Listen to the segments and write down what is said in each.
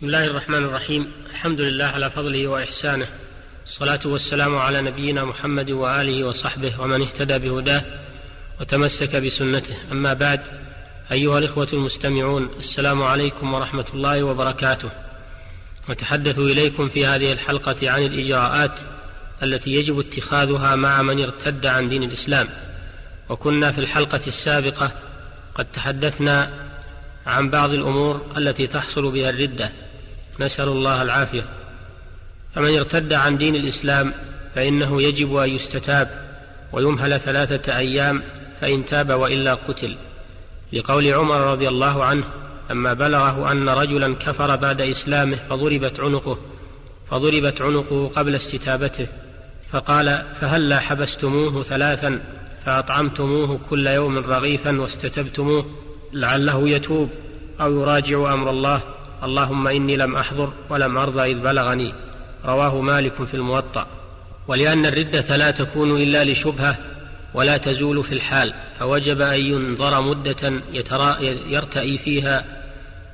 بسم الله الرحمن الرحيم. الحمد لله على فضله وإحسانه. الصلاة والسلام على نبينا محمد وآله وصحبه ومن اهتدى بهداه وتمسك بسنته. أما بعد أيها الإخوة المستمعون السلام عليكم ورحمة الله وبركاته. نتحدث إليكم في هذه الحلقة عن الإجراءات التي يجب اتخاذها مع من ارتد عن دين الإسلام. وكنا في الحلقة السابقة قد تحدثنا عن بعض الأمور التي تحصل بها الردة. نسأل الله العافية. فمن ارتد عن دين الإسلام فإنه يجب أن يستتاب ويمهل ثلاثة أيام فإن تاب وإلا قتل. لقول عمر رضي الله عنه لما بلغه أن رجلا كفر بعد إسلامه فضربت عنقه فضربت عنقه قبل استتابته فقال فهلا حبستموه ثلاثا فأطعمتموه كل يوم رغيفا واستتبتموه لعله يتوب أو يراجع أمر الله اللهم إني لم أحضر ولم ارضى إذ بلغني. رواه مالك في الموطأ. ولأن الرده لا تكون إلا لشبهة ولا تزول في الحال فوجب أن ينظر مدة يرتئي فيها.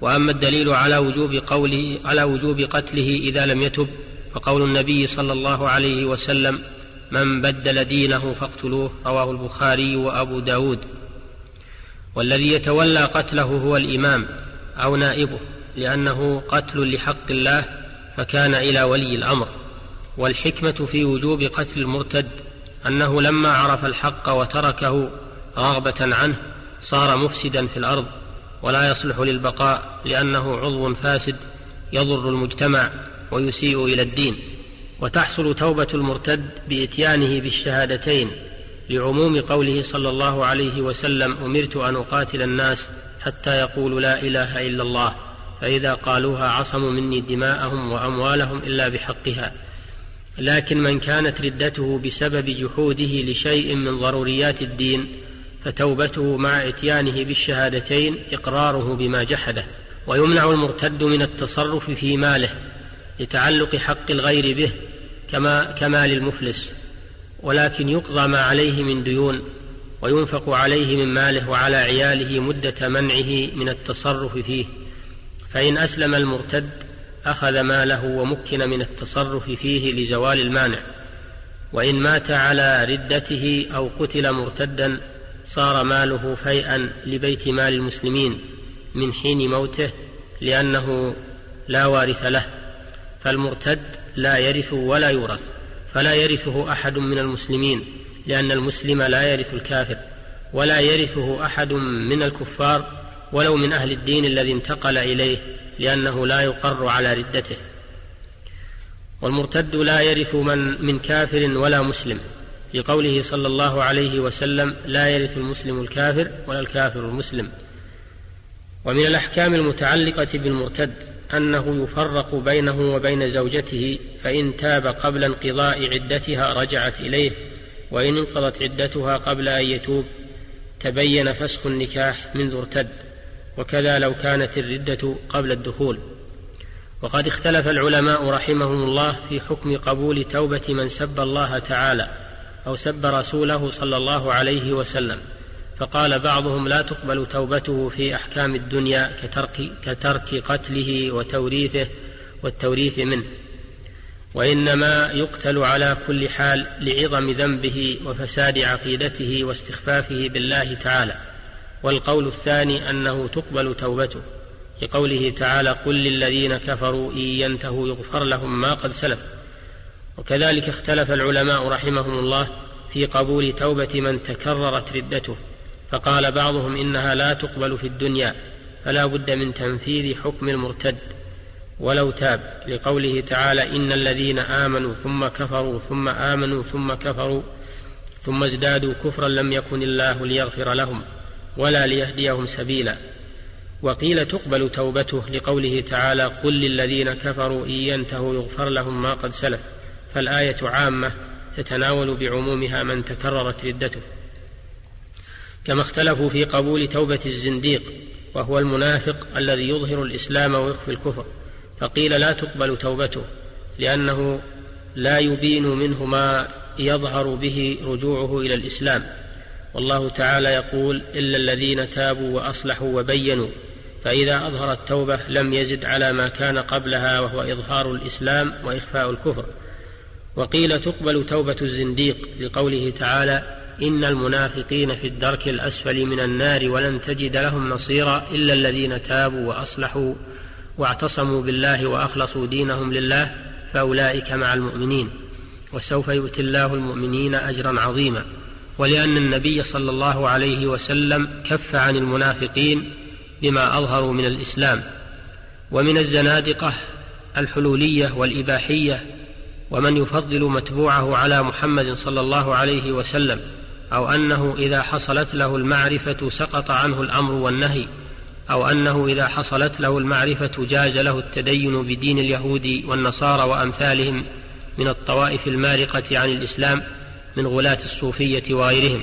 وأما الدليل على وجوب قوله على وجوب قتله إذا لم يتب فقول النبي صلى الله عليه وسلم من بدل دينه فاقتلوه رواه البخاري وأبو داود. والذي يتولى قتله هو الإمام أو نائبه. لأنه قتل لحق الله فكان إلى ولي الأمر. والحكمة في وجوب قتل المرتد أنه لما عرف الحق وتركه رغبة عنه صار مفسدا في الأرض ولا يصلح للبقاء لأنه عضو فاسد يضر المجتمع ويسيء إلى الدين. وتحصل توبة المرتد بإتيانه بالشهادتين. لعموم قوله صلى الله عليه وسلم أمرت أن أقاتل الناس حتى يقولوا لا إله إلا الله. فإذا قالوها عصموا مني دماءهم وأموالهم إلا بحقها. لكن من كانت ردته بسبب جحوده لشيء من ضروريات الدين فتوبته مع إتيانه بالشهادتين إقراره بما جحده ويمنع المرتد من التصرف في ماله لتعلق حق الغير به كما كما للمفلس. ولكن يقضى ما عليه من ديون وينفق عليه من ماله وعلى عياله مدة منعه من التصرف فيه. فإن أسلم المرتد أخذ ماله ومكن من التصرف فيه لزوال المانع وإن مات على ردته أو قتل مرتدا صار ماله فيئا لبيت مال المسلمين من حين موته لأنه لا وارث له فالمرتد لا يرث ولا يورث فلا يرثه أحد من المسلمين لأن المسلم لا يرث الكافر ولا يرثه أحد من الكفار ولو من أهل الدين الذي انتقل إليه لأنه لا يقر على ردته. والمرتد لا يرث من من كافر ولا مسلم. لقوله صلى الله عليه وسلم لا يرث المسلم الكافر ولا الكافر المسلم. ومن الأحكام المتعلقة بالمرتد أنه يفرق بينه وبين زوجته فإن تاب قبل انقضاء عدتها رجعت إليه وإن انقضت عدتها قبل أن يتوب تبين فسخ النكاح منذ ارتد. وكذا لو كانت الردة قبل الدخول. وقد اختلف العلماء رحمهم الله في حكم قبول توبة من سب الله تعالى أو سب رسوله صلى الله عليه وسلم. فقال بعضهم لا تقبل توبته في أحكام الدنيا كترك, كترك قتله وتوريثه والتوريث منه. وإنما يقتل على كل حال لعظم ذنبه وفساد عقيدته واستخفافه بالله تعالى. والقول الثاني أنه تقبل توبته لقوله تعالى قل للذين كفروا إن ينتهوا يغفر لهم ما قد سلف. وكذلك اختلف العلماء رحمهم الله في قبول توبة من تكررت ردته فقال بعضهم إنها لا تقبل في الدنيا فلا بد من تنفيذ حكم المرتد. ولو تاب لقوله تعالى إن الذين آمنوا ثم كفروا ثم آمنوا ثم كفروا ثم ازدادوا كفرا لم يكن الله ليغفر لهم. ولا ليهديهم سبيلا. وقيل تقبل توبته لقوله تعالى قل للذين كفروا إن ينتهوا يغفر لهم ما قد سلف فالآية عامة تتناول بعمومها من تكررت ردته. كما اختلفوا في قبول توبة الزنديق وهو المنافق الذي يظهر الإسلام ويخفي الكفر. فقيل لا تقبل توبته لأنه لا يبين منه ما يظهر به رجوعه إلى الإسلام. والله تعالى يقول إلا الذين تابوا وأصلحوا وبينوا فإذا أظهر التوبة لم يزد على ما كان قبلها وهو إظهار الإسلام وإخفاء الكفر. وقيل تقبل توبة الزنديق لقوله تعالى إن المنافقين في الدرك الأسفل من النار ولن تجد لهم نصيرا إلا الذين تابوا وأصلحوا واعتصموا بالله وأخلصوا دينهم لله فأولئك مع المؤمنين. وسوف يؤتي الله المؤمنين أجرا عظيما. ولأن النبي صلى الله عليه وسلم كف عن المنافقين بما أظهروا من الإسلام ومن الزنادقة الحلولية والإباحية ومن يفضل متبوعه على محمد صلى الله عليه وسلم أو أنه إذا حصلت له المعرفة سقط عنه الأمر والنهي أو أنه إذا حصلت له المعرفة جاز له التدين بدين اليهود والنصارى وأمثالهم من الطوائف المارقة عن الإسلام من غلاة الصوفية وغيرهم.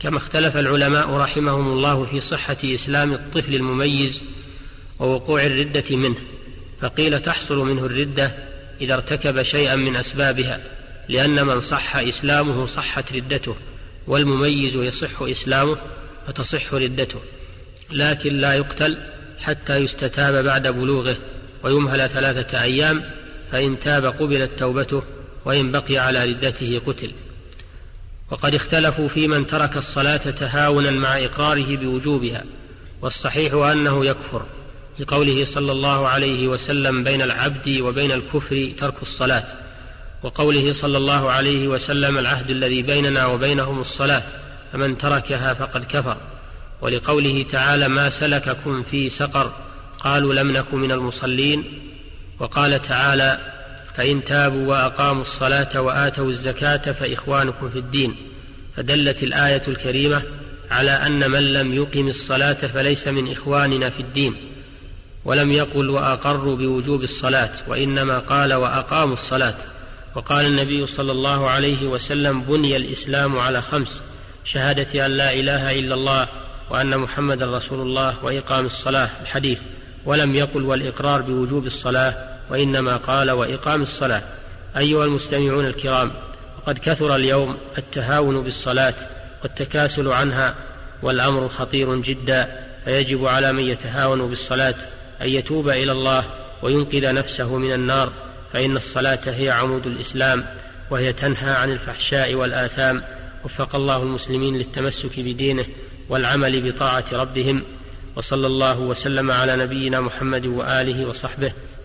كما اختلف العلماء رحمهم الله في صحة إسلام الطفل المميز ووقوع الردة منه فقيل تحصل منه الردة إذا ارتكب شيئا من أسبابها لأن من صح إسلامه صحت ردته والمميز يصح إسلامه فتصح ردته. لكن لا يقتل حتى يستتاب بعد بلوغه ويمهل ثلاثة أيام فإن تاب قبلت توبته وإن بقي على ردته قتل. وقد اختلفوا في من ترك الصلاة تهاونا مع إقراره بوجوبها والصحيح أنه يكفر لقوله صلى الله عليه وسلم بين العبد وبين الكفر ترك الصلاة وقوله صلى الله عليه وسلم العهد الذي بيننا وبينهم الصلاة فمن تركها فقد كفر ولقوله تعالى ما سلككم في سقر قالوا لم نك من المصلين وقال تعالى فإن تابوا وأقاموا الصلاة وآتوا الزكاة فإخوانكم في الدين فدلت الآية الكريمة على أن من لم يقم الصلاة فليس من إخواننا في الدين ولم يقل وأقروا بوجوب الصلاة وإنما قال وأقاموا الصلاة. وقال النبي صلى الله عليه وسلم بني الإسلام على خمس شهادة أن لا إله إلا الله وأن محمدا رسول الله وإقام الصلاة الحديث. ولم يقل والإقرار بوجوب الصلاة وإنما قال وإقام الصلاة. أيها المستمعون الكرام وقد كثر اليوم التهاون بالصلاة والتكاسل عنها والأمر خطير جدا فيجب على من يتهاون بالصلاة أن يتوب إلى الله وينقذ نفسه من النار فإن الصلاة هي عمود الإسلام وهي تنهى عن الفحشاء والآثام. وفق الله المسلمين للتمسك بدينه والعمل بطاعة ربهم. وصلى الله وسلم على نبينا محمد وآله وصحبه.